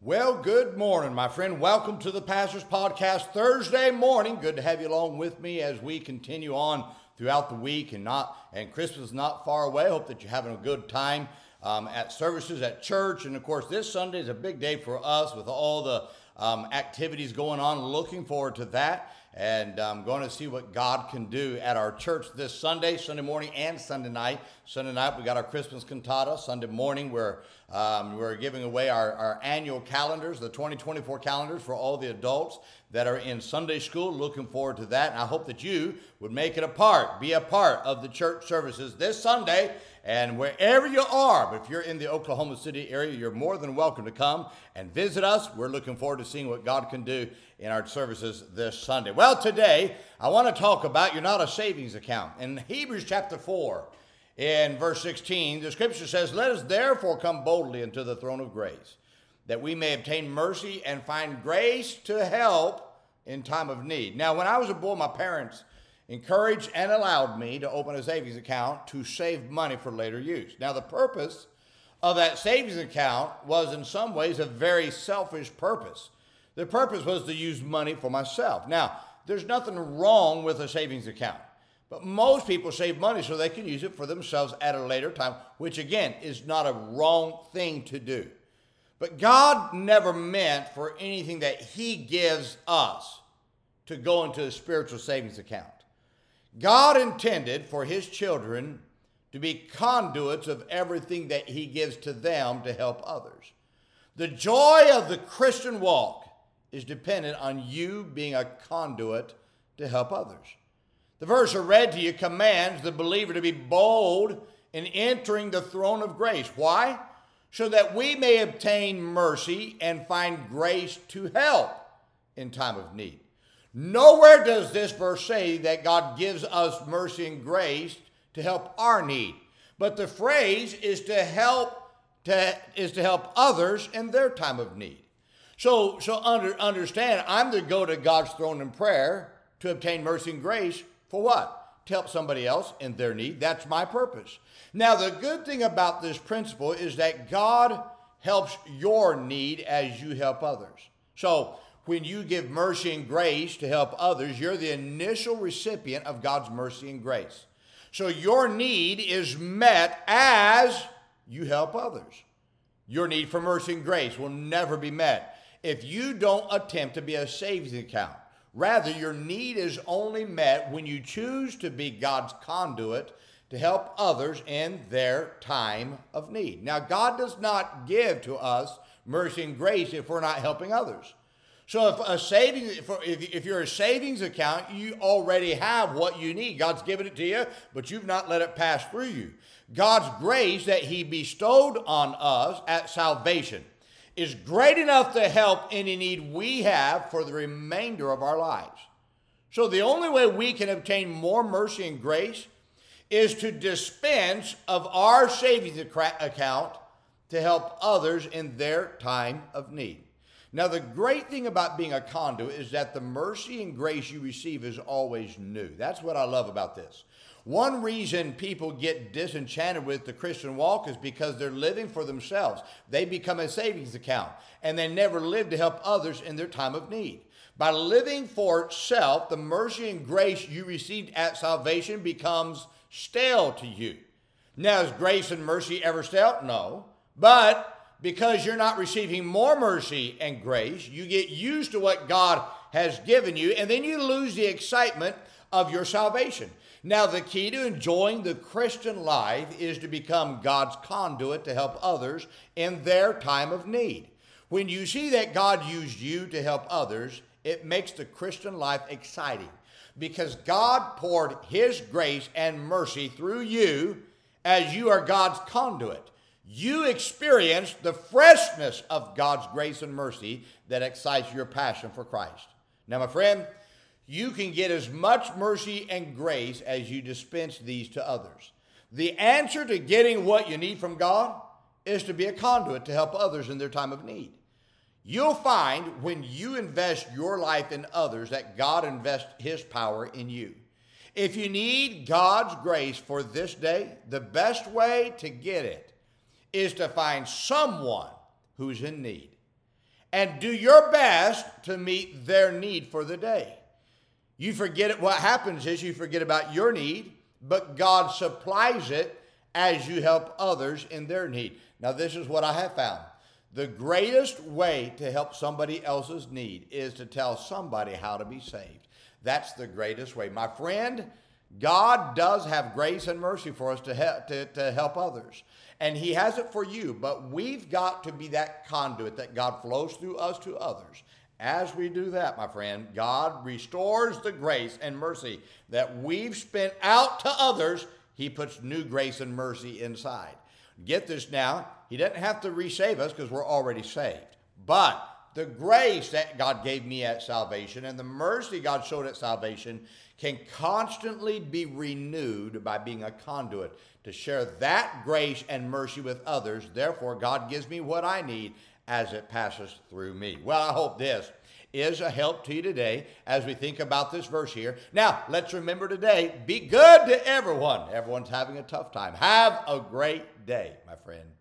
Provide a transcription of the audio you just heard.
Well, good morning, my friend. Welcome to the Pastor's Podcast Thursday morning. Good to have you along with me as we continue on throughout the week and not and Christmas is not far away. Hope that you're having a good time um, at services at church, and of course, this Sunday is a big day for us with all the um, activities going on. Looking forward to that and I'm going to see what God can do at our church this Sunday, Sunday morning, and Sunday night. Sunday night, we got our Christmas cantata. Sunday morning, we're, um, we're giving away our, our annual calendars, the 2024 calendars for all the adults that are in Sunday school. Looking forward to that. And I hope that you would make it a part, be a part of the church services this Sunday and wherever you are, but if you're in the Oklahoma City area, you're more than welcome to come and visit us. We're looking forward to seeing what God can do in our services this Sunday. Well, today I want to talk about you're not a savings account. In Hebrews chapter 4, in verse 16, the scripture says, Let us therefore come boldly into the throne of grace, that we may obtain mercy and find grace to help in time of need. Now, when I was a boy, my parents encouraged and allowed me to open a savings account to save money for later use. Now, the purpose of that savings account was in some ways a very selfish purpose. The purpose was to use money for myself. Now, there's nothing wrong with a savings account, but most people save money so they can use it for themselves at a later time, which again is not a wrong thing to do. But God never meant for anything that He gives us to go into a spiritual savings account. God intended for his children to be conduits of everything that he gives to them to help others. The joy of the Christian walk is dependent on you being a conduit to help others. The verse I read to you commands the believer to be bold in entering the throne of grace. Why? So that we may obtain mercy and find grace to help in time of need. Nowhere does this verse say that God gives us mercy and grace to help our need. But the phrase is to help to, is to help others in their time of need. So so under, understand I'm to go to God's throne in prayer to obtain mercy and grace for what? To help somebody else in their need. That's my purpose. Now the good thing about this principle is that God helps your need as you help others. So when you give mercy and grace to help others, you're the initial recipient of God's mercy and grace. So your need is met as you help others. Your need for mercy and grace will never be met if you don't attempt to be a savings account. Rather, your need is only met when you choose to be God's conduit to help others in their time of need. Now, God does not give to us mercy and grace if we're not helping others. So if a savings, if, you're a savings account, you already have what you need. God's given it to you, but you've not let it pass through you. God's grace that He bestowed on us at salvation is great enough to help any need we have for the remainder of our lives. So the only way we can obtain more mercy and grace is to dispense of our savings account to help others in their time of need. Now, the great thing about being a conduit is that the mercy and grace you receive is always new. That's what I love about this. One reason people get disenchanted with the Christian walk is because they're living for themselves. They become a savings account and they never live to help others in their time of need. By living for self, the mercy and grace you received at salvation becomes stale to you. Now, is grace and mercy ever stale? No. But because you're not receiving more mercy and grace, you get used to what God has given you, and then you lose the excitement of your salvation. Now, the key to enjoying the Christian life is to become God's conduit to help others in their time of need. When you see that God used you to help others, it makes the Christian life exciting because God poured His grace and mercy through you as you are God's conduit you experience the freshness of God's grace and mercy that excites your passion for Christ. Now, my friend, you can get as much mercy and grace as you dispense these to others. The answer to getting what you need from God is to be a conduit to help others in their time of need. You'll find when you invest your life in others that God invests his power in you. If you need God's grace for this day, the best way to get it is to find someone who's in need. and do your best to meet their need for the day. You forget it, what happens is you forget about your need, but God supplies it as you help others in their need. Now, this is what I have found. The greatest way to help somebody else's need is to tell somebody how to be saved. That's the greatest way. My friend, God does have grace and mercy for us to help, to, to help others. And He has it for you, but we've got to be that conduit that God flows through us to others. As we do that, my friend, God restores the grace and mercy that we've spent out to others. He puts new grace and mercy inside. Get this now, He doesn't have to resave us because we're already saved. But the grace that God gave me at salvation and the mercy God showed at salvation can constantly be renewed by being a conduit to share that grace and mercy with others. Therefore, God gives me what I need as it passes through me. Well, I hope this is a help to you today as we think about this verse here. Now, let's remember today be good to everyone. Everyone's having a tough time. Have a great day, my friend.